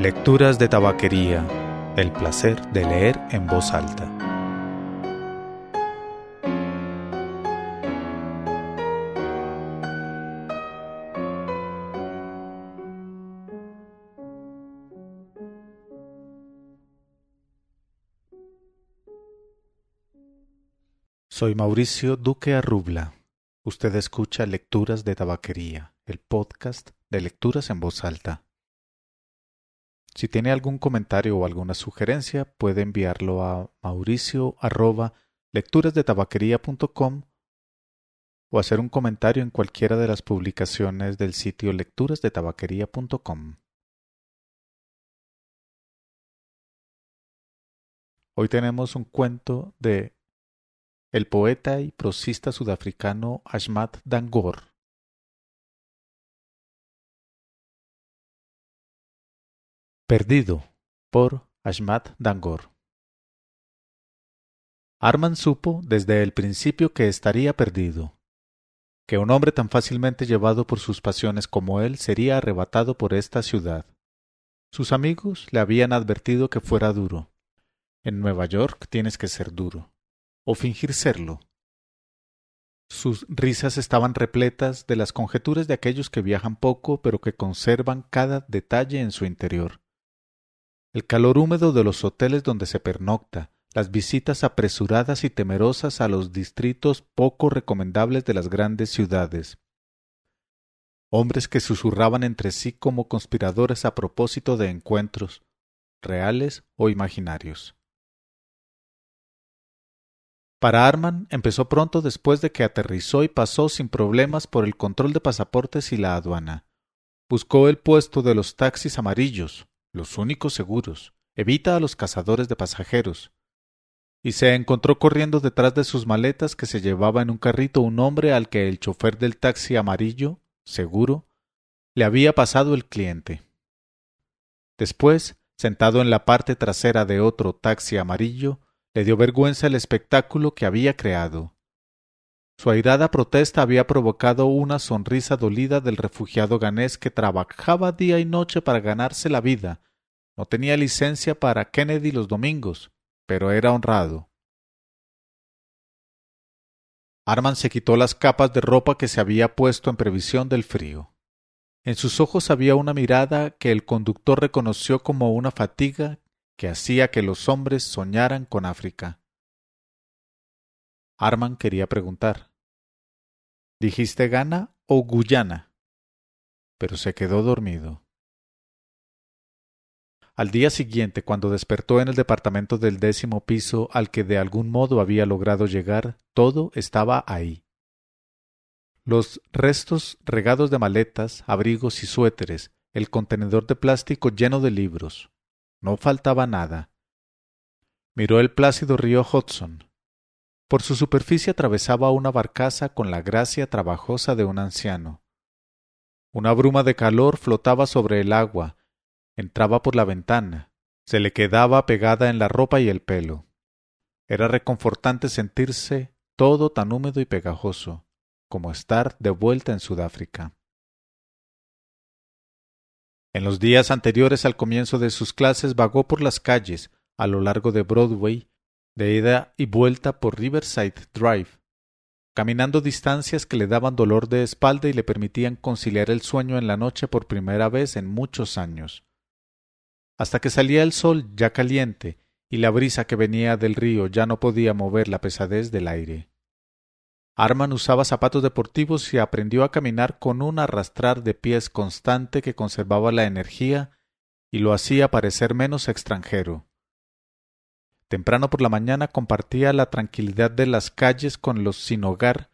Lecturas de Tabaquería. El placer de leer en voz alta. Soy Mauricio Duque Arrubla. Usted escucha Lecturas de Tabaquería, el podcast de lecturas en voz alta. Si tiene algún comentario o alguna sugerencia, puede enviarlo a mauricio arroba o hacer un comentario en cualquiera de las publicaciones del sitio lecturasdetabaquería.com. Hoy tenemos un cuento de el poeta y prosista sudafricano Ashmat Dangor. Perdido por Ashmat Dangor. Arman supo desde el principio que estaría perdido, que un hombre tan fácilmente llevado por sus pasiones como él sería arrebatado por esta ciudad. Sus amigos le habían advertido que fuera duro. En Nueva York tienes que ser duro o fingir serlo. Sus risas estaban repletas de las conjeturas de aquellos que viajan poco pero que conservan cada detalle en su interior. El calor húmedo de los hoteles donde se pernocta, las visitas apresuradas y temerosas a los distritos poco recomendables de las grandes ciudades. Hombres que susurraban entre sí como conspiradores a propósito de encuentros, reales o imaginarios. Para Arman empezó pronto después de que aterrizó y pasó sin problemas por el control de pasaportes y la aduana. Buscó el puesto de los taxis amarillos, los únicos seguros, evita a los cazadores de pasajeros. Y se encontró corriendo detrás de sus maletas que se llevaba en un carrito un hombre al que el chofer del taxi amarillo, seguro, le había pasado el cliente. Después, sentado en la parte trasera de otro taxi amarillo, le dio vergüenza el espectáculo que había creado. Su airada protesta había provocado una sonrisa dolida del refugiado ganés que trabajaba día y noche para ganarse la vida. No tenía licencia para Kennedy los domingos, pero era honrado. Arman se quitó las capas de ropa que se había puesto en previsión del frío. En sus ojos había una mirada que el conductor reconoció como una fatiga que hacía que los hombres soñaran con África. Arman quería preguntar ¿Dijiste Ghana o Guyana? Pero se quedó dormido. Al día siguiente, cuando despertó en el departamento del décimo piso al que de algún modo había logrado llegar, todo estaba ahí. Los restos regados de maletas, abrigos y suéteres, el contenedor de plástico lleno de libros, no faltaba nada. Miró el plácido río Hudson. Por su superficie atravesaba una barcaza con la gracia trabajosa de un anciano. Una bruma de calor flotaba sobre el agua, entraba por la ventana, se le quedaba pegada en la ropa y el pelo. Era reconfortante sentirse todo tan húmedo y pegajoso, como estar de vuelta en Sudáfrica. En los días anteriores al comienzo de sus clases vagó por las calles, a lo largo de Broadway, de ida y vuelta por Riverside Drive, caminando distancias que le daban dolor de espalda y le permitían conciliar el sueño en la noche por primera vez en muchos años. Hasta que salía el sol ya caliente y la brisa que venía del río ya no podía mover la pesadez del aire. Arman usaba zapatos deportivos y aprendió a caminar con un arrastrar de pies constante que conservaba la energía y lo hacía parecer menos extranjero. Temprano por la mañana compartía la tranquilidad de las calles con los sin hogar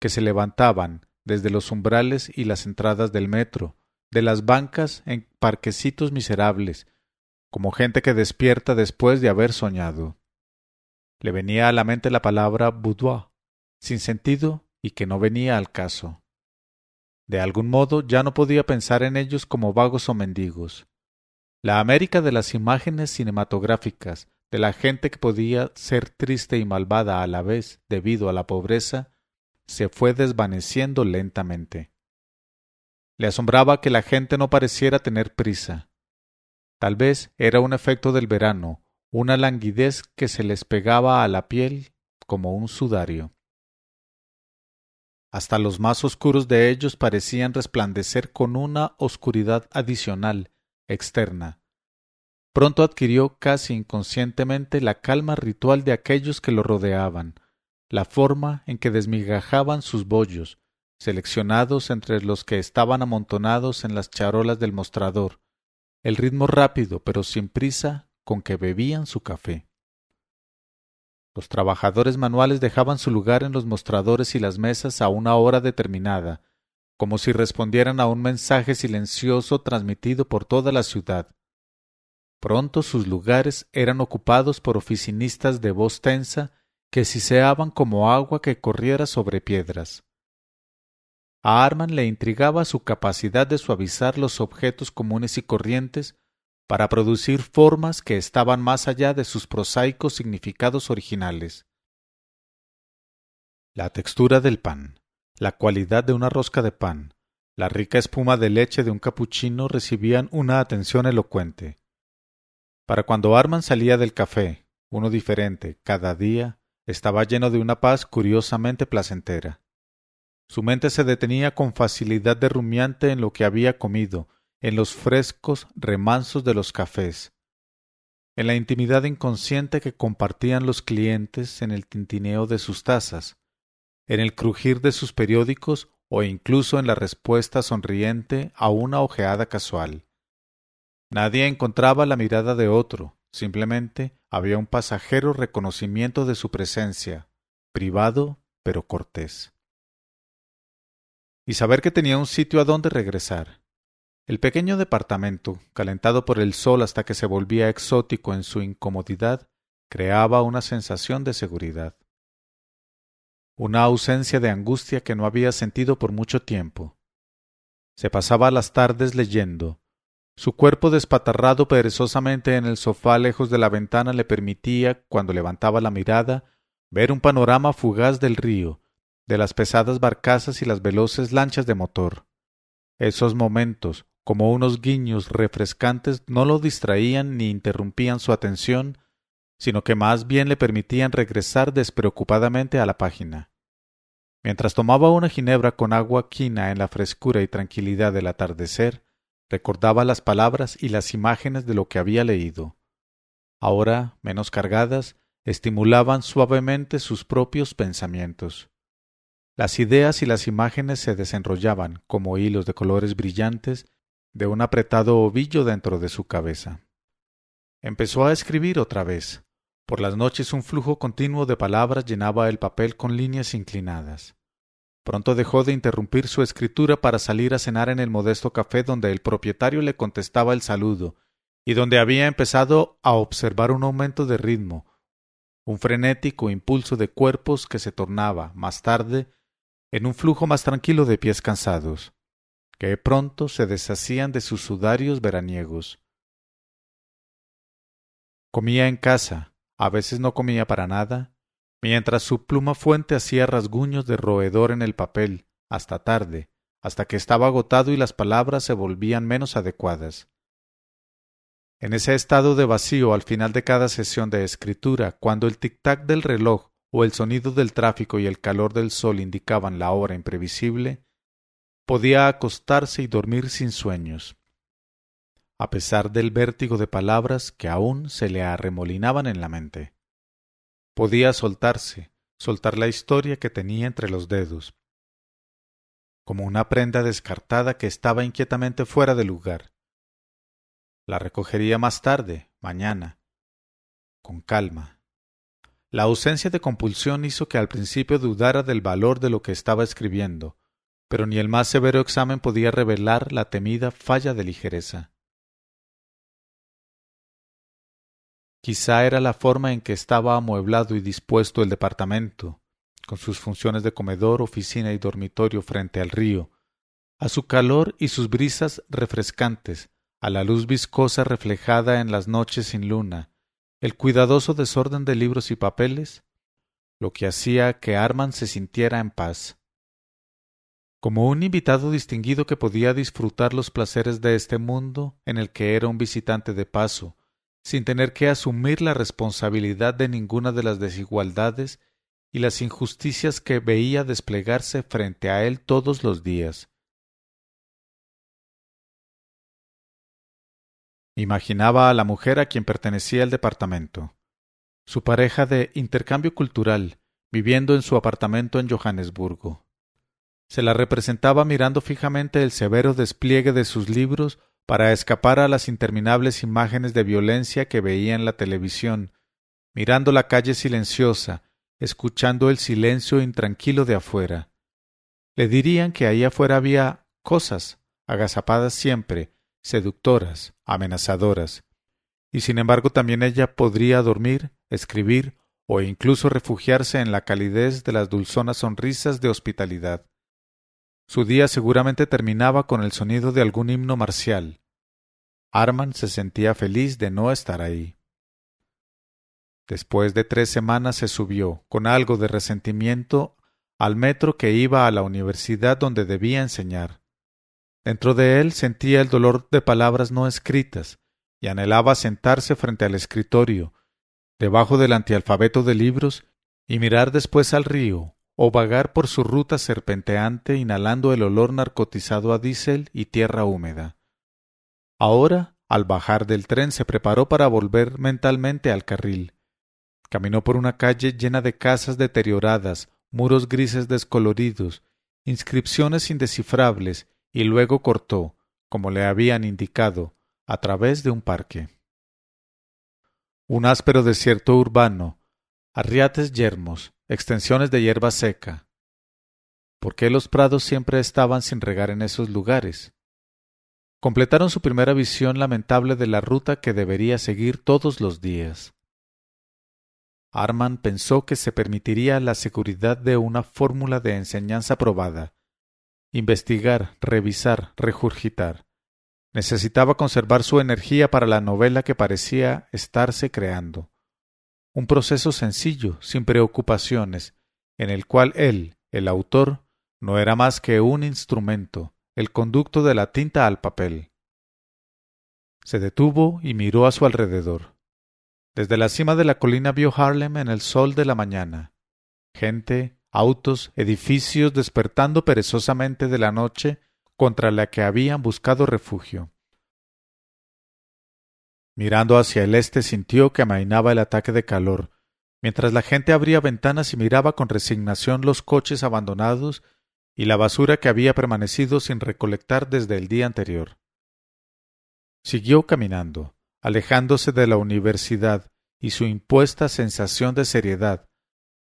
que se levantaban desde los umbrales y las entradas del metro, de las bancas en parquecitos miserables, como gente que despierta después de haber soñado. Le venía a la mente la palabra boudoir, sin sentido y que no venía al caso. De algún modo ya no podía pensar en ellos como vagos o mendigos. La América de las imágenes cinematográficas, de la gente que podía ser triste y malvada a la vez debido a la pobreza, se fue desvaneciendo lentamente. Le asombraba que la gente no pareciera tener prisa. Tal vez era un efecto del verano, una languidez que se les pegaba a la piel como un sudario. Hasta los más oscuros de ellos parecían resplandecer con una oscuridad adicional, externa. Pronto adquirió casi inconscientemente la calma ritual de aquellos que lo rodeaban, la forma en que desmigajaban sus bollos, seleccionados entre los que estaban amontonados en las charolas del mostrador, el ritmo rápido pero sin prisa con que bebían su café. Los trabajadores manuales dejaban su lugar en los mostradores y las mesas a una hora determinada, como si respondieran a un mensaje silencioso transmitido por toda la ciudad. Pronto sus lugares eran ocupados por oficinistas de voz tensa que siseaban como agua que corriera sobre piedras. A Arman le intrigaba su capacidad de suavizar los objetos comunes y corrientes para producir formas que estaban más allá de sus prosaicos significados originales. La textura del pan, la cualidad de una rosca de pan, la rica espuma de leche de un capuchino recibían una atención elocuente. Para cuando Arman salía del café, uno diferente, cada día, estaba lleno de una paz curiosamente placentera. Su mente se detenía con facilidad de rumiante en lo que había comido, en los frescos remansos de los cafés, en la intimidad inconsciente que compartían los clientes en el tintineo de sus tazas, en el crujir de sus periódicos o incluso en la respuesta sonriente a una ojeada casual. Nadie encontraba la mirada de otro, simplemente había un pasajero reconocimiento de su presencia, privado pero cortés. Y saber que tenía un sitio a donde regresar, el pequeño departamento, calentado por el sol hasta que se volvía exótico en su incomodidad, creaba una sensación de seguridad. Una ausencia de angustia que no había sentido por mucho tiempo. Se pasaba las tardes leyendo. Su cuerpo despatarrado perezosamente en el sofá lejos de la ventana le permitía, cuando levantaba la mirada, ver un panorama fugaz del río, de las pesadas barcazas y las veloces lanchas de motor. Esos momentos, como unos guiños refrescantes, no lo distraían ni interrumpían su atención, sino que más bien le permitían regresar despreocupadamente a la página. Mientras tomaba una ginebra con agua quina en la frescura y tranquilidad del atardecer, recordaba las palabras y las imágenes de lo que había leído. Ahora, menos cargadas, estimulaban suavemente sus propios pensamientos. Las ideas y las imágenes se desenrollaban como hilos de colores brillantes de un apretado ovillo dentro de su cabeza. Empezó a escribir otra vez. Por las noches un flujo continuo de palabras llenaba el papel con líneas inclinadas. Pronto dejó de interrumpir su escritura para salir a cenar en el modesto café donde el propietario le contestaba el saludo, y donde había empezado a observar un aumento de ritmo, un frenético impulso de cuerpos que se tornaba, más tarde, en un flujo más tranquilo de pies cansados que pronto se deshacían de sus sudarios veraniegos. Comía en casa, a veces no comía para nada, mientras su pluma fuente hacía rasguños de roedor en el papel, hasta tarde, hasta que estaba agotado y las palabras se volvían menos adecuadas. En ese estado de vacío al final de cada sesión de escritura, cuando el tic-tac del reloj o el sonido del tráfico y el calor del sol indicaban la hora imprevisible, podía acostarse y dormir sin sueños, a pesar del vértigo de palabras que aún se le arremolinaban en la mente. Podía soltarse, soltar la historia que tenía entre los dedos, como una prenda descartada que estaba inquietamente fuera de lugar. La recogería más tarde, mañana, con calma. La ausencia de compulsión hizo que al principio dudara del valor de lo que estaba escribiendo, pero ni el más severo examen podía revelar la temida falla de ligereza. Quizá era la forma en que estaba amueblado y dispuesto el departamento, con sus funciones de comedor, oficina y dormitorio frente al río, a su calor y sus brisas refrescantes, a la luz viscosa reflejada en las noches sin luna, el cuidadoso desorden de libros y papeles, lo que hacía que Arman se sintiera en paz. como un invitado distinguido que podía disfrutar los placeres de este mundo en el que era un visitante de paso, sin tener que asumir la responsabilidad de ninguna de las desigualdades y las injusticias que veía desplegarse frente a él todos los días. Imaginaba a la mujer a quien pertenecía el departamento, su pareja de intercambio cultural, viviendo en su apartamento en Johannesburgo. Se la representaba mirando fijamente el severo despliegue de sus libros para escapar a las interminables imágenes de violencia que veía en la televisión, mirando la calle silenciosa, escuchando el silencio intranquilo de afuera. Le dirían que ahí afuera había cosas, agazapadas siempre, seductoras, amenazadoras, y sin embargo también ella podría dormir, escribir o incluso refugiarse en la calidez de las dulzonas sonrisas de hospitalidad. Su día seguramente terminaba con el sonido de algún himno marcial. Arman se sentía feliz de no estar ahí. Después de tres semanas se subió, con algo de resentimiento, al metro que iba a la universidad donde debía enseñar. Dentro de él sentía el dolor de palabras no escritas, y anhelaba sentarse frente al escritorio, debajo del antialfabeto de libros, y mirar después al río, o vagar por su ruta serpenteante inhalando el olor narcotizado a diésel y tierra húmeda. Ahora, al bajar del tren, se preparó para volver mentalmente al carril. Caminó por una calle llena de casas deterioradas, muros grises descoloridos, inscripciones indescifrables, y luego cortó, como le habían indicado, a través de un parque. Un áspero desierto urbano, arriates yermos, extensiones de hierba seca. ¿Por qué los prados siempre estaban sin regar en esos lugares? Completaron su primera visión lamentable de la ruta que debería seguir todos los días. Arman pensó que se permitiría la seguridad de una fórmula de enseñanza probada. Investigar, revisar, regurgitar. Necesitaba conservar su energía para la novela que parecía estarse creando un proceso sencillo, sin preocupaciones, en el cual él, el autor, no era más que un instrumento, el conducto de la tinta al papel. Se detuvo y miró a su alrededor. Desde la cima de la colina vio Harlem en el sol de la mañana. Gente, autos, edificios despertando perezosamente de la noche contra la que habían buscado refugio. Mirando hacia el este sintió que amainaba el ataque de calor, mientras la gente abría ventanas y miraba con resignación los coches abandonados y la basura que había permanecido sin recolectar desde el día anterior. Siguió caminando, alejándose de la universidad y su impuesta sensación de seriedad,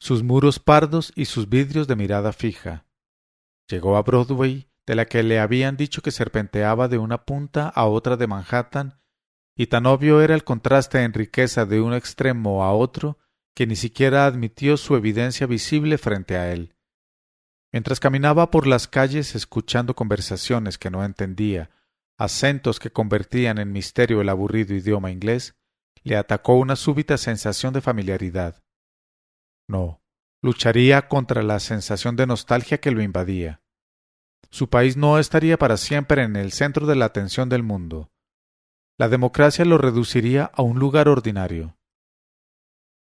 sus muros pardos y sus vidrios de mirada fija. Llegó a Broadway, de la que le habían dicho que serpenteaba de una punta a otra de Manhattan y tan obvio era el contraste en riqueza de un extremo a otro que ni siquiera admitió su evidencia visible frente a él. Mientras caminaba por las calles escuchando conversaciones que no entendía, acentos que convertían en misterio el aburrido idioma inglés, le atacó una súbita sensación de familiaridad. No, lucharía contra la sensación de nostalgia que lo invadía. Su país no estaría para siempre en el centro de la atención del mundo la democracia lo reduciría a un lugar ordinario.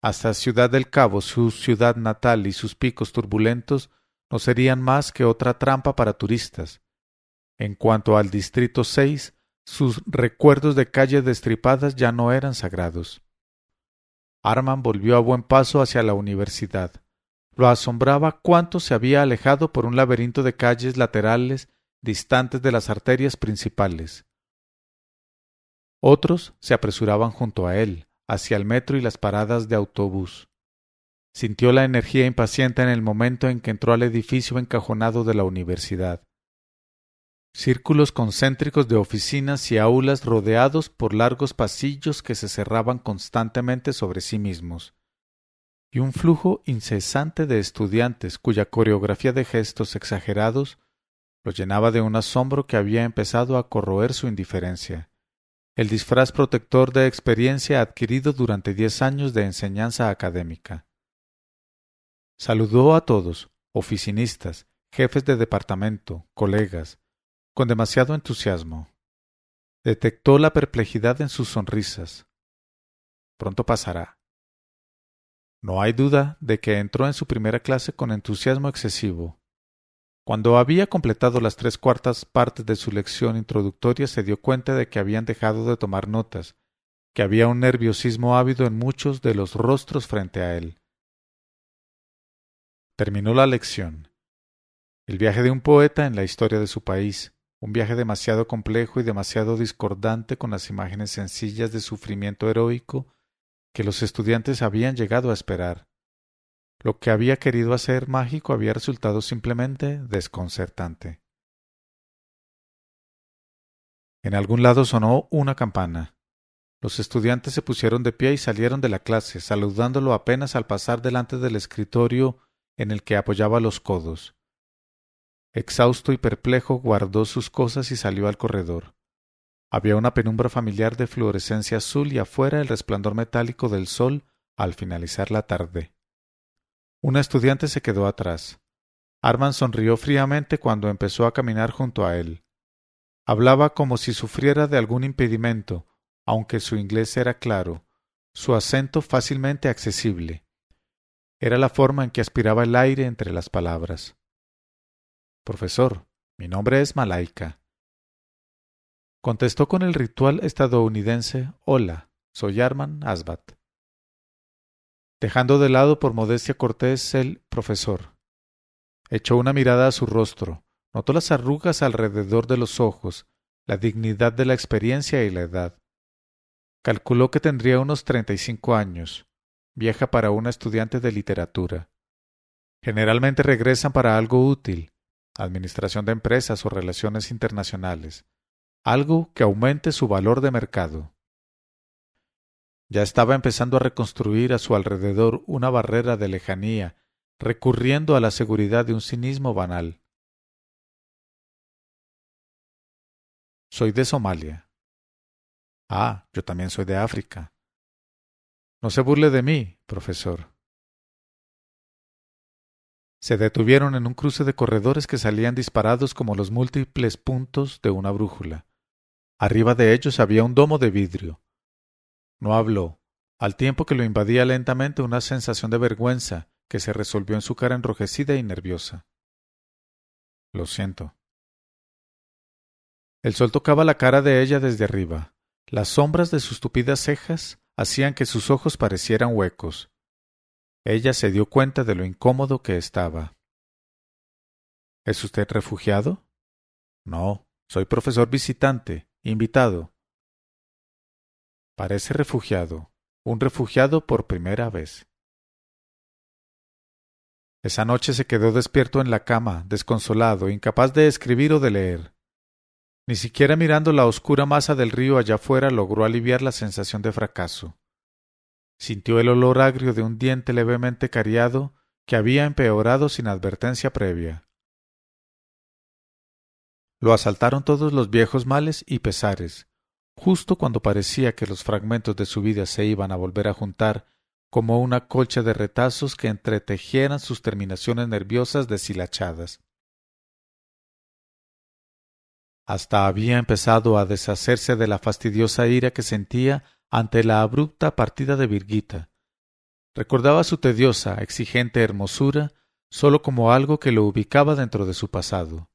Hasta Ciudad del Cabo, su ciudad natal y sus picos turbulentos no serían más que otra trampa para turistas. En cuanto al Distrito 6, sus recuerdos de calles destripadas ya no eran sagrados. Arman volvió a buen paso hacia la universidad. Lo asombraba cuánto se había alejado por un laberinto de calles laterales distantes de las arterias principales. Otros se apresuraban junto a él, hacia el metro y las paradas de autobús. Sintió la energía impaciente en el momento en que entró al edificio encajonado de la universidad. Círculos concéntricos de oficinas y aulas rodeados por largos pasillos que se cerraban constantemente sobre sí mismos, y un flujo incesante de estudiantes cuya coreografía de gestos exagerados lo llenaba de un asombro que había empezado a corroer su indiferencia el disfraz protector de experiencia adquirido durante diez años de enseñanza académica. Saludó a todos, oficinistas, jefes de departamento, colegas, con demasiado entusiasmo. Detectó la perplejidad en sus sonrisas. Pronto pasará. No hay duda de que entró en su primera clase con entusiasmo excesivo. Cuando había completado las tres cuartas partes de su lección introductoria se dio cuenta de que habían dejado de tomar notas, que había un nerviosismo ávido en muchos de los rostros frente a él. Terminó la lección. El viaje de un poeta en la historia de su país, un viaje demasiado complejo y demasiado discordante con las imágenes sencillas de sufrimiento heroico que los estudiantes habían llegado a esperar. Lo que había querido hacer mágico había resultado simplemente desconcertante. En algún lado sonó una campana. Los estudiantes se pusieron de pie y salieron de la clase, saludándolo apenas al pasar delante del escritorio en el que apoyaba los codos. Exhausto y perplejo guardó sus cosas y salió al corredor. Había una penumbra familiar de fluorescencia azul y afuera el resplandor metálico del sol al finalizar la tarde. Una estudiante se quedó atrás. Arman sonrió fríamente cuando empezó a caminar junto a él. Hablaba como si sufriera de algún impedimento, aunque su inglés era claro, su acento fácilmente accesible. Era la forma en que aspiraba el aire entre las palabras. Profesor, mi nombre es Malaika. Contestó con el ritual estadounidense Hola, soy Arman Asbat dejando de lado por modestia cortés el profesor. Echó una mirada a su rostro, notó las arrugas alrededor de los ojos, la dignidad de la experiencia y la edad. Calculó que tendría unos treinta y cinco años, vieja para una estudiante de literatura. Generalmente regresan para algo útil, administración de empresas o relaciones internacionales, algo que aumente su valor de mercado. Ya estaba empezando a reconstruir a su alrededor una barrera de lejanía, recurriendo a la seguridad de un cinismo banal. Soy de Somalia. Ah, yo también soy de África. No se burle de mí, profesor. Se detuvieron en un cruce de corredores que salían disparados como los múltiples puntos de una brújula. Arriba de ellos había un domo de vidrio. No habló, al tiempo que lo invadía lentamente una sensación de vergüenza que se resolvió en su cara enrojecida y nerviosa. Lo siento. El sol tocaba la cara de ella desde arriba. Las sombras de sus tupidas cejas hacían que sus ojos parecieran huecos. Ella se dio cuenta de lo incómodo que estaba. ¿Es usted refugiado? No, soy profesor visitante, invitado. Parece refugiado, un refugiado por primera vez. Esa noche se quedó despierto en la cama, desconsolado, incapaz de escribir o de leer. Ni siquiera mirando la oscura masa del río allá afuera logró aliviar la sensación de fracaso. Sintió el olor agrio de un diente levemente cariado que había empeorado sin advertencia previa. Lo asaltaron todos los viejos males y pesares, justo cuando parecía que los fragmentos de su vida se iban a volver a juntar como una colcha de retazos que entretejieran sus terminaciones nerviosas deshilachadas. Hasta había empezado a deshacerse de la fastidiosa ira que sentía ante la abrupta partida de Virgita. Recordaba su tediosa, exigente hermosura sólo como algo que lo ubicaba dentro de su pasado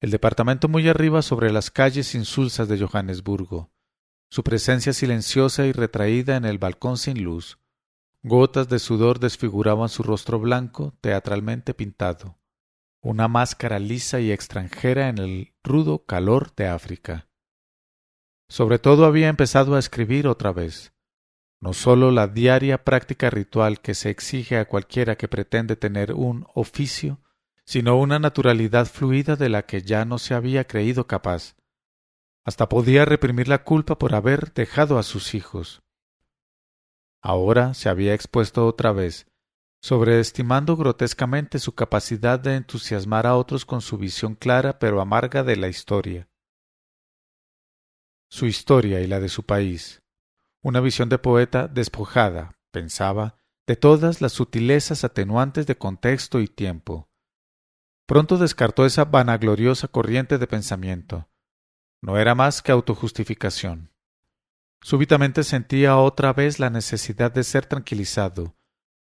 el departamento muy arriba sobre las calles insulsas de Johannesburgo, su presencia silenciosa y retraída en el balcón sin luz. Gotas de sudor desfiguraban su rostro blanco, teatralmente pintado, una máscara lisa y extranjera en el rudo calor de África. Sobre todo había empezado a escribir otra vez, no sólo la diaria práctica ritual que se exige a cualquiera que pretende tener un oficio, sino una naturalidad fluida de la que ya no se había creído capaz. Hasta podía reprimir la culpa por haber dejado a sus hijos. Ahora se había expuesto otra vez, sobreestimando grotescamente su capacidad de entusiasmar a otros con su visión clara pero amarga de la historia. Su historia y la de su país. Una visión de poeta despojada, pensaba, de todas las sutilezas atenuantes de contexto y tiempo Pronto descartó esa vanagloriosa corriente de pensamiento. No era más que autojustificación. Súbitamente sentía otra vez la necesidad de ser tranquilizado,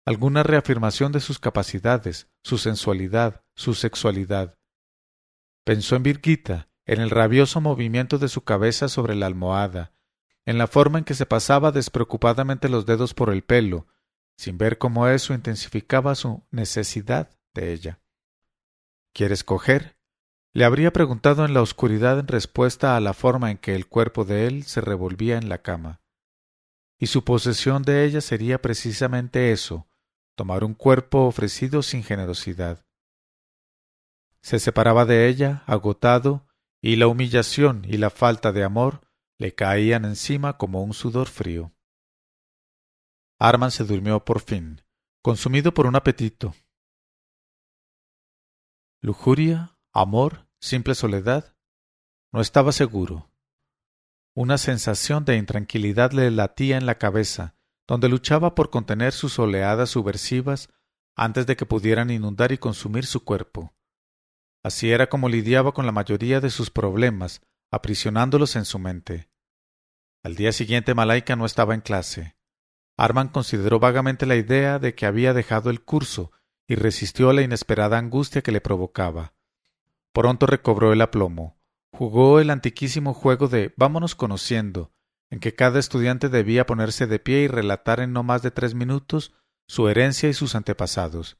alguna reafirmación de sus capacidades, su sensualidad, su sexualidad. Pensó en Virgita, en el rabioso movimiento de su cabeza sobre la almohada, en la forma en que se pasaba despreocupadamente los dedos por el pelo, sin ver cómo eso intensificaba su necesidad de ella. ¿Quieres coger? le habría preguntado en la oscuridad en respuesta a la forma en que el cuerpo de él se revolvía en la cama. Y su posesión de ella sería precisamente eso, tomar un cuerpo ofrecido sin generosidad. Se separaba de ella, agotado, y la humillación y la falta de amor le caían encima como un sudor frío. Arman se durmió por fin, consumido por un apetito. Lujuria, amor, simple soledad. No estaba seguro. Una sensación de intranquilidad le latía en la cabeza, donde luchaba por contener sus oleadas subversivas antes de que pudieran inundar y consumir su cuerpo. Así era como lidiaba con la mayoría de sus problemas, aprisionándolos en su mente. Al día siguiente Malaika no estaba en clase. Arman consideró vagamente la idea de que había dejado el curso y resistió la inesperada angustia que le provocaba. Pronto recobró el aplomo. Jugó el antiquísimo juego de vámonos conociendo, en que cada estudiante debía ponerse de pie y relatar en no más de tres minutos su herencia y sus antepasados.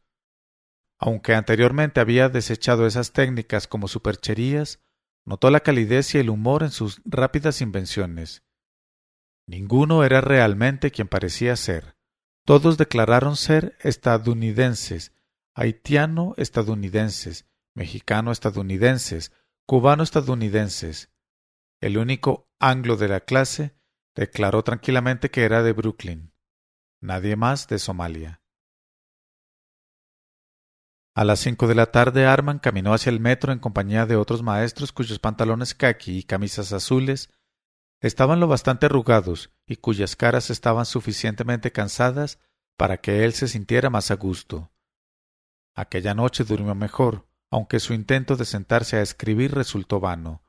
Aunque anteriormente había desechado esas técnicas como supercherías, notó la calidez y el humor en sus rápidas invenciones. Ninguno era realmente quien parecía ser. Todos declararon ser estadounidenses, haitiano-estadounidenses, mexicano-estadounidenses, cubano-estadounidenses. El único anglo de la clase declaró tranquilamente que era de Brooklyn, nadie más de Somalia. A las cinco de la tarde Arman caminó hacia el metro en compañía de otros maestros cuyos pantalones caqui y camisas azules estaban lo bastante arrugados y cuyas caras estaban suficientemente cansadas para que él se sintiera más a gusto. Aquella noche durmió mejor, aunque su intento de sentarse a escribir resultó vano.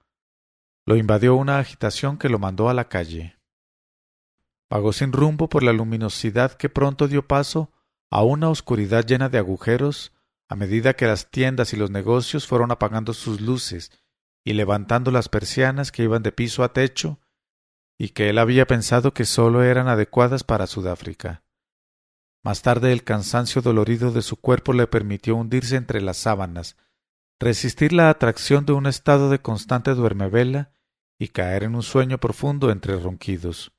Lo invadió una agitación que lo mandó a la calle. Vagó sin rumbo por la luminosidad que pronto dio paso a una oscuridad llena de agujeros a medida que las tiendas y los negocios fueron apagando sus luces y levantando las persianas que iban de piso a techo y que él había pensado que sólo eran adecuadas para Sudáfrica. Más tarde el cansancio dolorido de su cuerpo le permitió hundirse entre las sábanas, resistir la atracción de un estado de constante duermevela y caer en un sueño profundo entre ronquidos.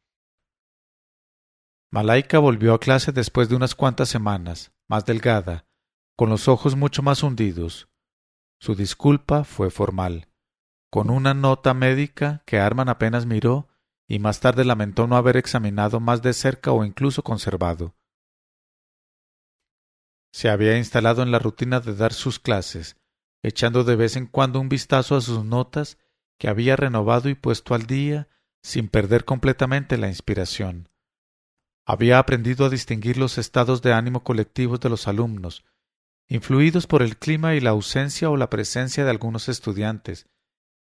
Malaika volvió a clase después de unas cuantas semanas, más delgada, con los ojos mucho más hundidos. Su disculpa fue formal, con una nota médica que Arman apenas miró y más tarde lamentó no haber examinado más de cerca o incluso conservado. Se había instalado en la rutina de dar sus clases, echando de vez en cuando un vistazo a sus notas que había renovado y puesto al día sin perder completamente la inspiración. Había aprendido a distinguir los estados de ánimo colectivos de los alumnos, influidos por el clima y la ausencia o la presencia de algunos estudiantes,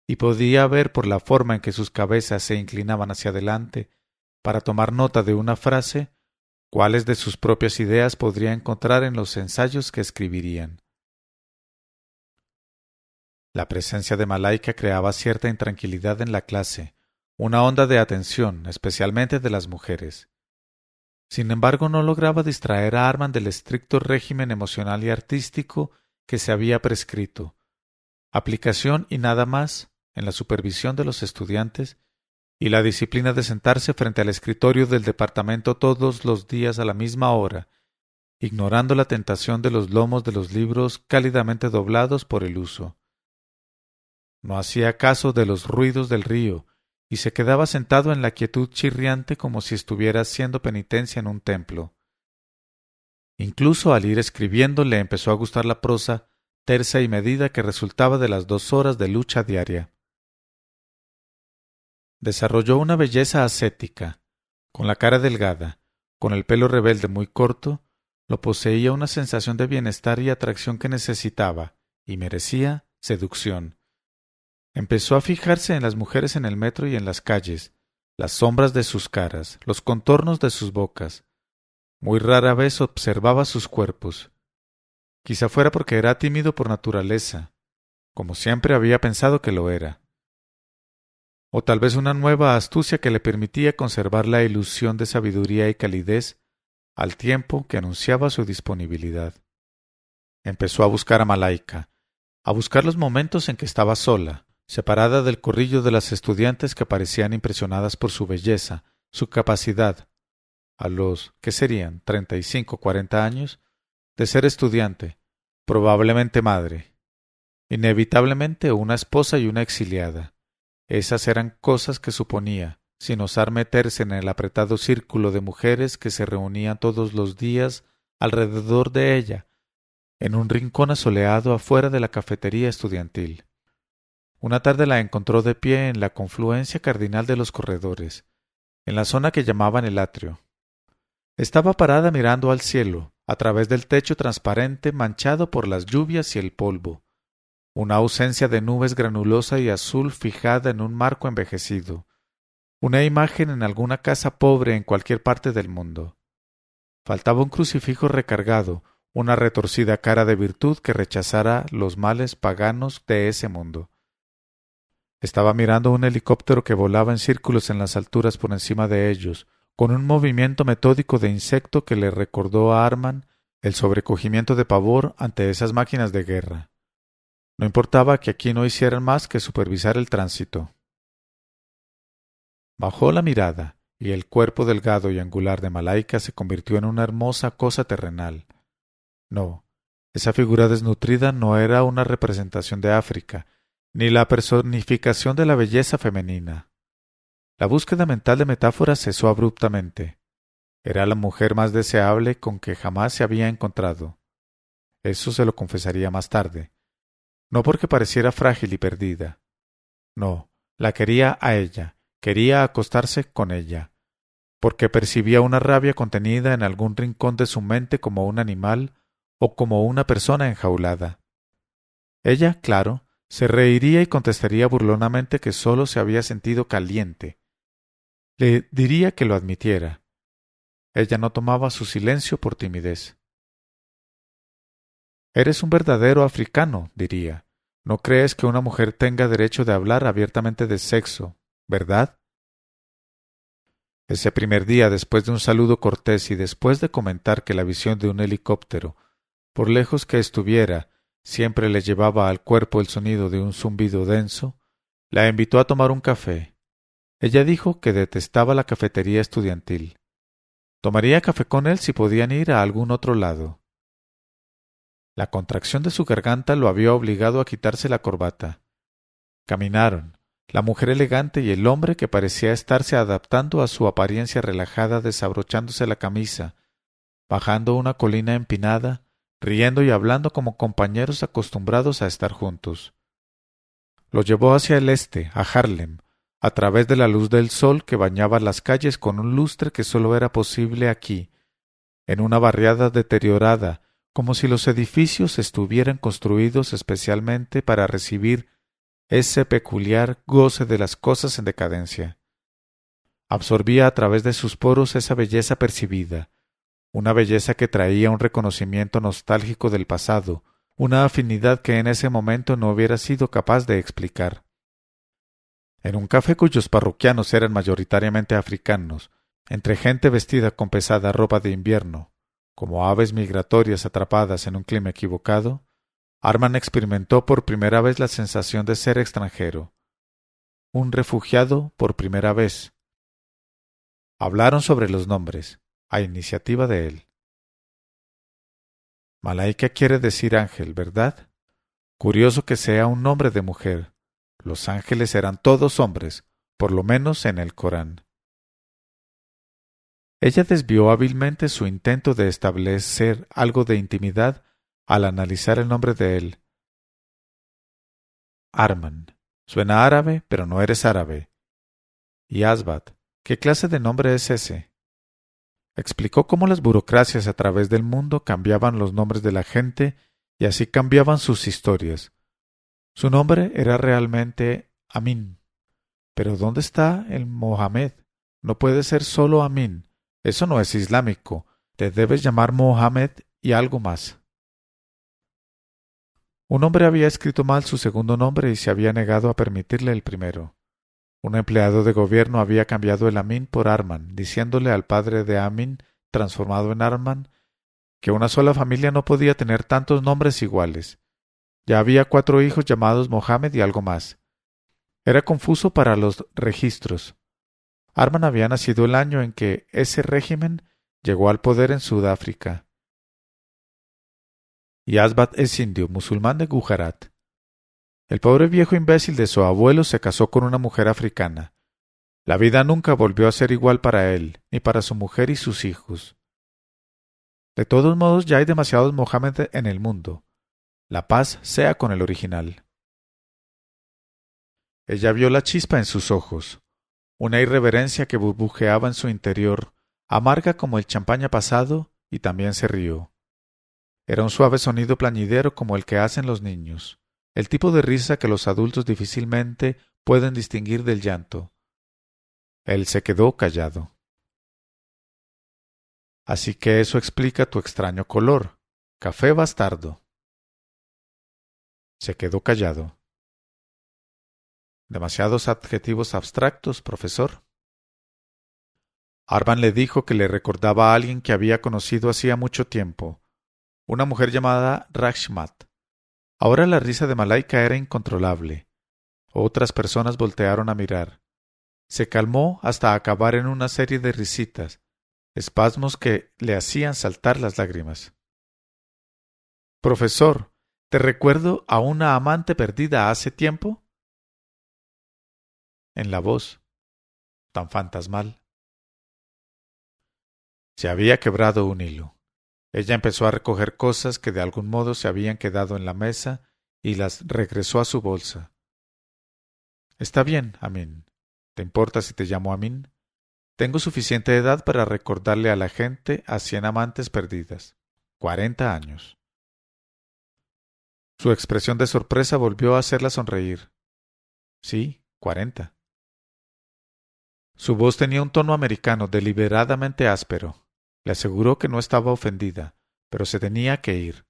y podía ver por la forma en que sus cabezas se inclinaban hacia adelante para tomar nota de una frase cuáles de sus propias ideas podría encontrar en los ensayos que escribirían. La presencia de Malaika creaba cierta intranquilidad en la clase, una onda de atención, especialmente de las mujeres. Sin embargo, no lograba distraer a Arman del estricto régimen emocional y artístico que se había prescrito. Aplicación y nada más, en la supervisión de los estudiantes y la disciplina de sentarse frente al escritorio del departamento todos los días a la misma hora, ignorando la tentación de los lomos de los libros cálidamente doblados por el uso. No hacía caso de los ruidos del río, y se quedaba sentado en la quietud chirriante como si estuviera haciendo penitencia en un templo. Incluso al ir escribiendo le empezó a gustar la prosa tersa y medida que resultaba de las dos horas de lucha diaria desarrolló una belleza ascética. Con la cara delgada, con el pelo rebelde muy corto, lo poseía una sensación de bienestar y atracción que necesitaba, y merecía seducción. Empezó a fijarse en las mujeres en el metro y en las calles, las sombras de sus caras, los contornos de sus bocas. Muy rara vez observaba sus cuerpos. Quizá fuera porque era tímido por naturaleza, como siempre había pensado que lo era. O tal vez una nueva astucia que le permitía conservar la ilusión de sabiduría y calidez al tiempo que anunciaba su disponibilidad. Empezó a buscar a Malaika, a buscar los momentos en que estaba sola, separada del corrillo de las estudiantes que parecían impresionadas por su belleza, su capacidad, a los que serían treinta y cinco cuarenta años, de ser estudiante, probablemente madre, inevitablemente una esposa y una exiliada. Esas eran cosas que suponía, sin osar meterse en el apretado círculo de mujeres que se reunían todos los días alrededor de ella, en un rincón asoleado afuera de la cafetería estudiantil. Una tarde la encontró de pie en la confluencia cardinal de los corredores, en la zona que llamaban el atrio. Estaba parada mirando al cielo, a través del techo transparente manchado por las lluvias y el polvo, una ausencia de nubes granulosa y azul fijada en un marco envejecido, una imagen en alguna casa pobre en cualquier parte del mundo. Faltaba un crucifijo recargado, una retorcida cara de virtud que rechazara los males paganos de ese mundo. Estaba mirando un helicóptero que volaba en círculos en las alturas por encima de ellos, con un movimiento metódico de insecto que le recordó a Arman el sobrecogimiento de pavor ante esas máquinas de guerra. No importaba que aquí no hicieran más que supervisar el tránsito. Bajó la mirada, y el cuerpo delgado y angular de Malaika se convirtió en una hermosa cosa terrenal. No, esa figura desnutrida no era una representación de África, ni la personificación de la belleza femenina. La búsqueda mental de metáforas cesó abruptamente. Era la mujer más deseable con que jamás se había encontrado. Eso se lo confesaría más tarde. No porque pareciera frágil y perdida. No, la quería a ella, quería acostarse con ella, porque percibía una rabia contenida en algún rincón de su mente como un animal o como una persona enjaulada. Ella, claro, se reiría y contestaría burlonamente que sólo se había sentido caliente. Le diría que lo admitiera. Ella no tomaba su silencio por timidez. Eres un verdadero africano, diría. No crees que una mujer tenga derecho de hablar abiertamente de sexo, ¿verdad? Ese primer día, después de un saludo cortés y después de comentar que la visión de un helicóptero, por lejos que estuviera, siempre le llevaba al cuerpo el sonido de un zumbido denso, la invitó a tomar un café. Ella dijo que detestaba la cafetería estudiantil. Tomaría café con él si podían ir a algún otro lado. La contracción de su garganta lo había obligado a quitarse la corbata. Caminaron, la mujer elegante y el hombre que parecía estarse adaptando a su apariencia relajada desabrochándose la camisa, bajando una colina empinada, riendo y hablando como compañeros acostumbrados a estar juntos. Lo llevó hacia el este, a Harlem, a través de la luz del sol que bañaba las calles con un lustre que sólo era posible aquí, en una barriada deteriorada, como si los edificios estuvieran construidos especialmente para recibir ese peculiar goce de las cosas en decadencia. Absorbía a través de sus poros esa belleza percibida, una belleza que traía un reconocimiento nostálgico del pasado, una afinidad que en ese momento no hubiera sido capaz de explicar. En un café cuyos parroquianos eran mayoritariamente africanos, entre gente vestida con pesada ropa de invierno, como aves migratorias atrapadas en un clima equivocado, Arman experimentó por primera vez la sensación de ser extranjero, un refugiado por primera vez. Hablaron sobre los nombres, a iniciativa de él. Malaika quiere decir ángel, ¿verdad? Curioso que sea un nombre de mujer. Los ángeles eran todos hombres, por lo menos en el Corán. Ella desvió hábilmente su intento de establecer algo de intimidad al analizar el nombre de él. Arman. Suena árabe, pero no eres árabe. Y Asbat. ¿Qué clase de nombre es ese? Explicó cómo las burocracias a través del mundo cambiaban los nombres de la gente y así cambiaban sus historias. Su nombre era realmente Amin. Pero ¿dónde está el Mohamed? No puede ser solo Amin. Eso no es islámico. Te debes llamar Mohamed y algo más. Un hombre había escrito mal su segundo nombre y se había negado a permitirle el primero. Un empleado de gobierno había cambiado el Amin por Arman, diciéndole al padre de Amin, transformado en Arman, que una sola familia no podía tener tantos nombres iguales. Ya había cuatro hijos llamados Mohamed y algo más. Era confuso para los registros. Arman había nacido el año en que ese régimen llegó al poder en Sudáfrica. Y Asbat es indio, musulmán de Gujarat. El pobre viejo imbécil de su abuelo se casó con una mujer africana. La vida nunca volvió a ser igual para él, ni para su mujer y sus hijos. De todos modos, ya hay demasiados Mohammed en el mundo. La paz sea con el original. Ella vio la chispa en sus ojos, una irreverencia que burbujeaba en su interior, amarga como el champaña pasado, y también se rió. Era un suave sonido plañidero como el que hacen los niños, el tipo de risa que los adultos difícilmente pueden distinguir del llanto. Él se quedó callado. Así que eso explica tu extraño color. Café bastardo. Se quedó callado. Demasiados adjetivos abstractos, profesor. Arban le dijo que le recordaba a alguien que había conocido hacía mucho tiempo, una mujer llamada Rashmat. Ahora la risa de Malaika era incontrolable. Otras personas voltearon a mirar. Se calmó hasta acabar en una serie de risitas, espasmos que le hacían saltar las lágrimas. Profesor, ¿te recuerdo a una amante perdida hace tiempo? En la voz, tan fantasmal. Se había quebrado un hilo. Ella empezó a recoger cosas que de algún modo se habían quedado en la mesa y las regresó a su bolsa. Está bien, Amin. ¿Te importa si te llamo Amin? Tengo suficiente edad para recordarle a la gente a cien amantes perdidas. Cuarenta años. Su expresión de sorpresa volvió a hacerla sonreír. Sí, cuarenta. Su voz tenía un tono americano deliberadamente áspero. Le aseguró que no estaba ofendida, pero se tenía que ir.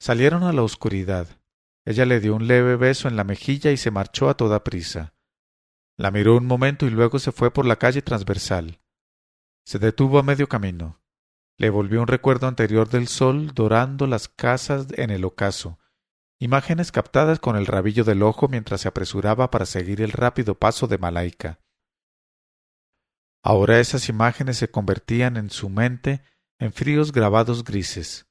Salieron a la oscuridad. Ella le dio un leve beso en la mejilla y se marchó a toda prisa. La miró un momento y luego se fue por la calle transversal. Se detuvo a medio camino. Le volvió un recuerdo anterior del sol dorando las casas en el ocaso, imágenes captadas con el rabillo del ojo mientras se apresuraba para seguir el rápido paso de Malaika. Ahora esas imágenes se convertían en su mente en fríos grabados grises.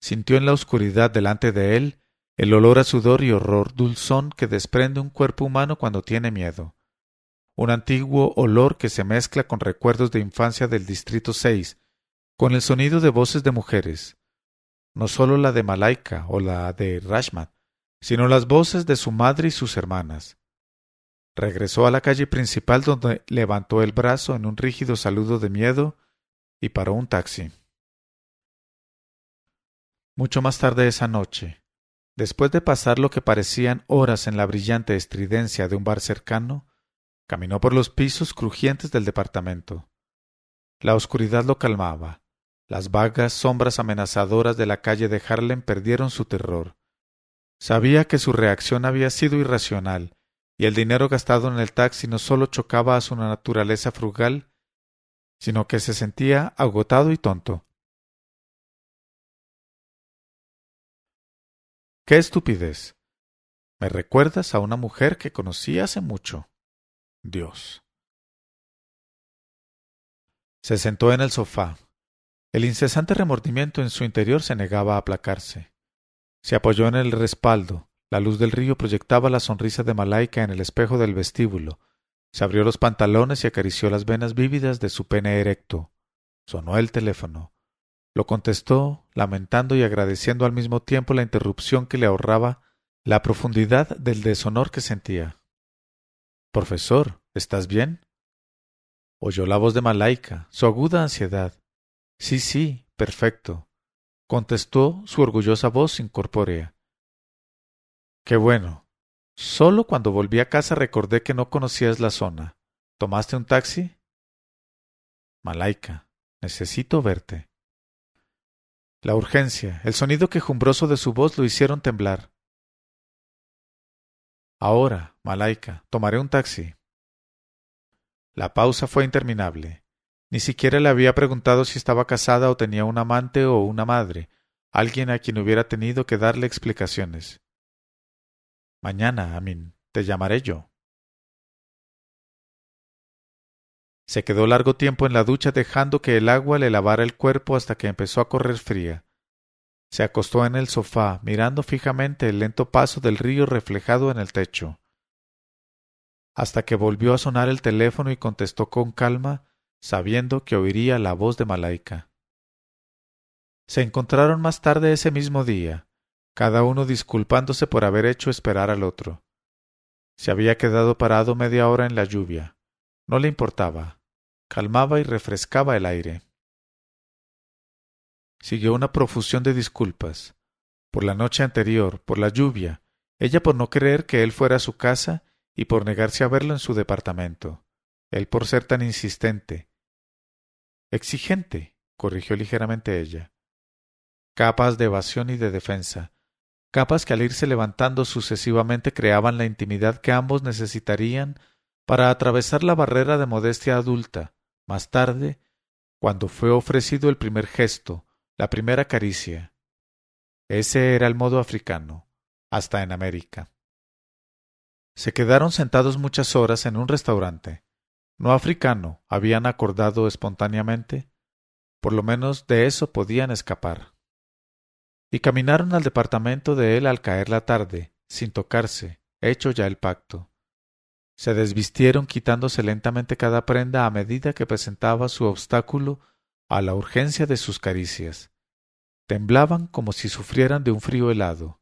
Sintió en la oscuridad delante de él el olor a sudor y horror dulzón que desprende un cuerpo humano cuando tiene miedo. Un antiguo olor que se mezcla con recuerdos de infancia del Distrito 6, con el sonido de voces de mujeres, no sólo la de Malaika o la de Rashmat, sino las voces de su madre y sus hermanas. Regresó a la calle principal donde levantó el brazo en un rígido saludo de miedo y paró un taxi. Mucho más tarde esa noche, Después de pasar lo que parecían horas en la brillante estridencia de un bar cercano, caminó por los pisos crujientes del departamento. La oscuridad lo calmaba. Las vagas sombras amenazadoras de la calle de Harlem perdieron su terror. Sabía que su reacción había sido irracional, y el dinero gastado en el taxi no solo chocaba a su naturaleza frugal, sino que se sentía agotado y tonto. ¡Qué estupidez! Me recuerdas a una mujer que conocí hace mucho. Dios. Se sentó en el sofá. El incesante remordimiento en su interior se negaba a aplacarse. Se apoyó en el respaldo. La luz del río proyectaba la sonrisa de Malaika en el espejo del vestíbulo. Se abrió los pantalones y acarició las venas vívidas de su pene erecto. Sonó el teléfono. Lo contestó, lamentando y agradeciendo al mismo tiempo la interrupción que le ahorraba la profundidad del deshonor que sentía. Profesor, ¿estás bien? Oyó la voz de Malaika, su aguda ansiedad. Sí, sí, perfecto. contestó su orgullosa voz incorpórea. Qué bueno. Solo cuando volví a casa recordé que no conocías la zona. ¿Tomaste un taxi? Malaika, necesito verte. La urgencia, el sonido quejumbroso de su voz lo hicieron temblar. Ahora, Malaika, tomaré un taxi. La pausa fue interminable. Ni siquiera le había preguntado si estaba casada o tenía un amante o una madre, alguien a quien hubiera tenido que darle explicaciones. Mañana, Amin, te llamaré yo. Se quedó largo tiempo en la ducha dejando que el agua le lavara el cuerpo hasta que empezó a correr fría. Se acostó en el sofá, mirando fijamente el lento paso del río reflejado en el techo. Hasta que volvió a sonar el teléfono y contestó con calma, sabiendo que oiría la voz de Malaika. Se encontraron más tarde ese mismo día, cada uno disculpándose por haber hecho esperar al otro. Se había quedado parado media hora en la lluvia. No le importaba. Calmaba y refrescaba el aire. Siguió una profusión de disculpas. Por la noche anterior, por la lluvia, ella por no creer que él fuera a su casa y por negarse a verlo en su departamento, él por ser tan insistente. Exigente, corrigió ligeramente ella. Capas de evasión y de defensa, capas que al irse levantando sucesivamente creaban la intimidad que ambos necesitarían para atravesar la barrera de modestia adulta, más tarde, cuando fue ofrecido el primer gesto, la primera caricia. Ese era el modo africano, hasta en América. Se quedaron sentados muchas horas en un restaurante. No africano, habían acordado espontáneamente. Por lo menos de eso podían escapar. Y caminaron al departamento de él al caer la tarde, sin tocarse, hecho ya el pacto. Se desvistieron quitándose lentamente cada prenda a medida que presentaba su obstáculo a la urgencia de sus caricias. Temblaban como si sufrieran de un frío helado.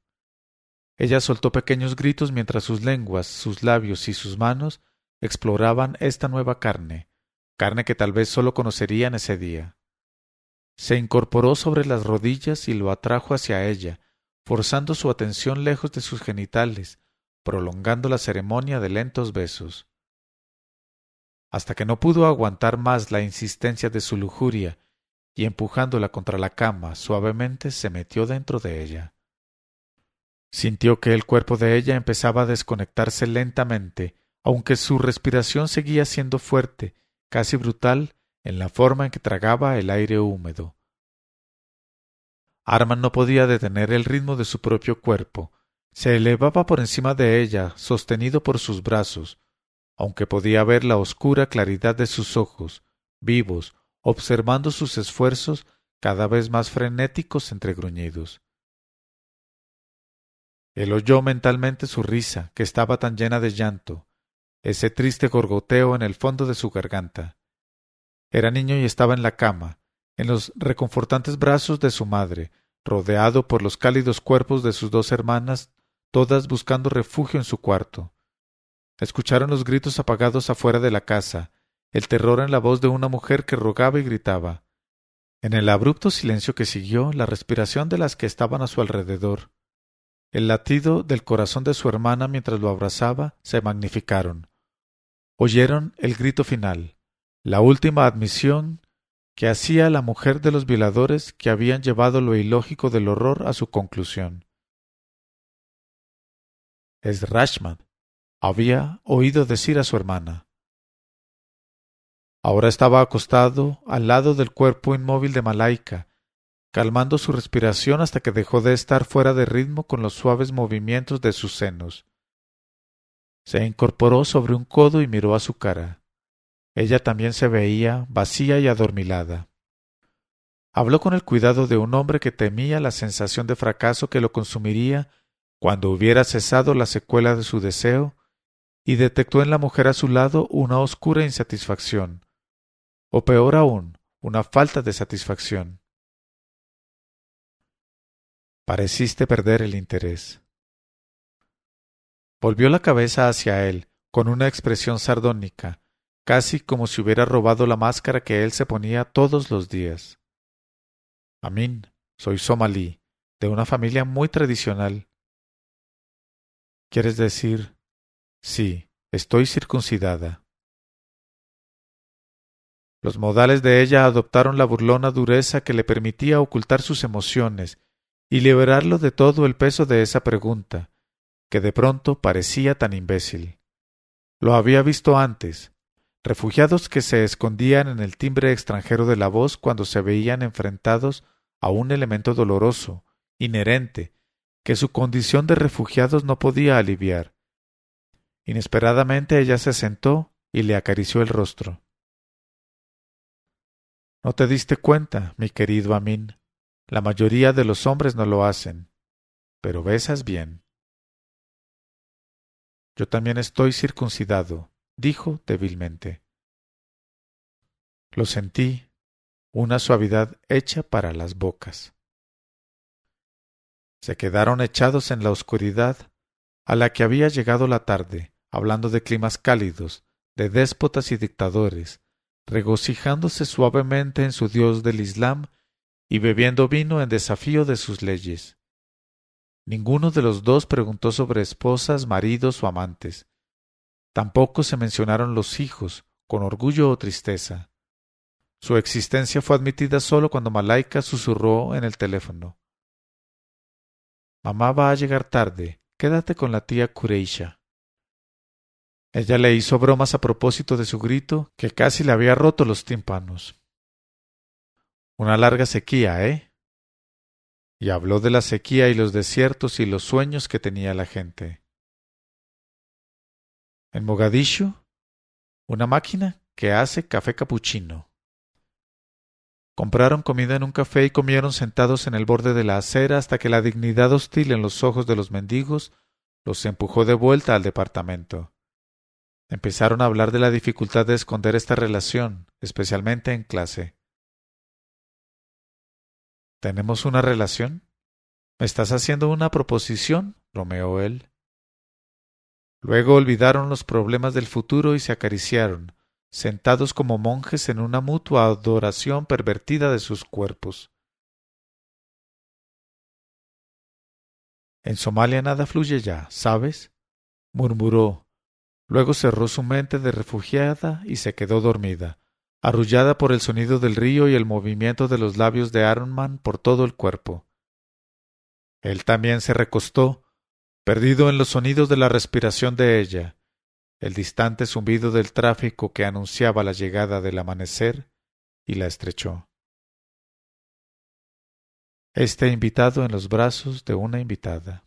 Ella soltó pequeños gritos mientras sus lenguas, sus labios y sus manos exploraban esta nueva carne, carne que tal vez sólo conocerían ese día. Se incorporó sobre las rodillas y lo atrajo hacia ella, forzando su atención lejos de sus genitales, prolongando la ceremonia de lentos besos. Hasta que no pudo aguantar más la insistencia de su lujuria, y empujándola contra la cama suavemente se metió dentro de ella. Sintió que el cuerpo de ella empezaba a desconectarse lentamente, aunque su respiración seguía siendo fuerte, casi brutal, en la forma en que tragaba el aire húmedo. Arman no podía detener el ritmo de su propio cuerpo, se elevaba por encima de ella, sostenido por sus brazos, aunque podía ver la oscura claridad de sus ojos, vivos, observando sus esfuerzos cada vez más frenéticos entre gruñidos. Él oyó mentalmente su risa, que estaba tan llena de llanto, ese triste gorgoteo en el fondo de su garganta. Era niño y estaba en la cama, en los reconfortantes brazos de su madre, rodeado por los cálidos cuerpos de sus dos hermanas todas buscando refugio en su cuarto. Escucharon los gritos apagados afuera de la casa, el terror en la voz de una mujer que rogaba y gritaba. En el abrupto silencio que siguió, la respiración de las que estaban a su alrededor, el latido del corazón de su hermana mientras lo abrazaba, se magnificaron. Oyeron el grito final, la última admisión que hacía la mujer de los violadores que habían llevado lo ilógico del horror a su conclusión. Es Rashman, había oído decir a su hermana. Ahora estaba acostado al lado del cuerpo inmóvil de Malaika, calmando su respiración hasta que dejó de estar fuera de ritmo con los suaves movimientos de sus senos. Se incorporó sobre un codo y miró a su cara. Ella también se veía vacía y adormilada. Habló con el cuidado de un hombre que temía la sensación de fracaso que lo consumiría cuando hubiera cesado la secuela de su deseo, y detectó en la mujer a su lado una oscura insatisfacción, o peor aún, una falta de satisfacción. Pareciste perder el interés. Volvió la cabeza hacia él, con una expresión sardónica, casi como si hubiera robado la máscara que él se ponía todos los días. Amin, Soy somalí, de una familia muy tradicional. ¿Quieres decir? Sí, estoy circuncidada. Los modales de ella adoptaron la burlona dureza que le permitía ocultar sus emociones y liberarlo de todo el peso de esa pregunta, que de pronto parecía tan imbécil. Lo había visto antes, refugiados que se escondían en el timbre extranjero de la voz cuando se veían enfrentados a un elemento doloroso, inherente, que su condición de refugiados no podía aliviar. Inesperadamente ella se sentó y le acarició el rostro. No te diste cuenta, mi querido Amin. La mayoría de los hombres no lo hacen. Pero besas bien. Yo también estoy circuncidado, dijo débilmente. Lo sentí, una suavidad hecha para las bocas. Se quedaron echados en la oscuridad a la que había llegado la tarde, hablando de climas cálidos, de déspotas y dictadores, regocijándose suavemente en su Dios del Islam y bebiendo vino en desafío de sus leyes. Ninguno de los dos preguntó sobre esposas, maridos o amantes. Tampoco se mencionaron los hijos, con orgullo o tristeza. Su existencia fue admitida solo cuando Malaika susurró en el teléfono. Mamá va a llegar tarde. Quédate con la tía Kureisha. Ella le hizo bromas a propósito de su grito, que casi le había roto los tímpanos. Una larga sequía, ¿eh? Y habló de la sequía y los desiertos y los sueños que tenía la gente. En Mogadishu, una máquina que hace café capuchino. Compraron comida en un café y comieron sentados en el borde de la acera hasta que la dignidad hostil en los ojos de los mendigos los empujó de vuelta al departamento. Empezaron a hablar de la dificultad de esconder esta relación, especialmente en clase. ¿Tenemos una relación? ¿Me estás haciendo una proposición? bromeó él. Luego olvidaron los problemas del futuro y se acariciaron, sentados como monjes en una mutua adoración pervertida de sus cuerpos. En Somalia nada fluye ya, ¿sabes? murmuró, Luego cerró su mente de refugiada y se quedó dormida, arrullada por el sonido del río y el movimiento de los labios de Aronman por todo el cuerpo. Él también se recostó, perdido en los sonidos de la respiración de ella, el distante zumbido del tráfico que anunciaba la llegada del amanecer, y la estrechó. Este invitado en los brazos de una invitada.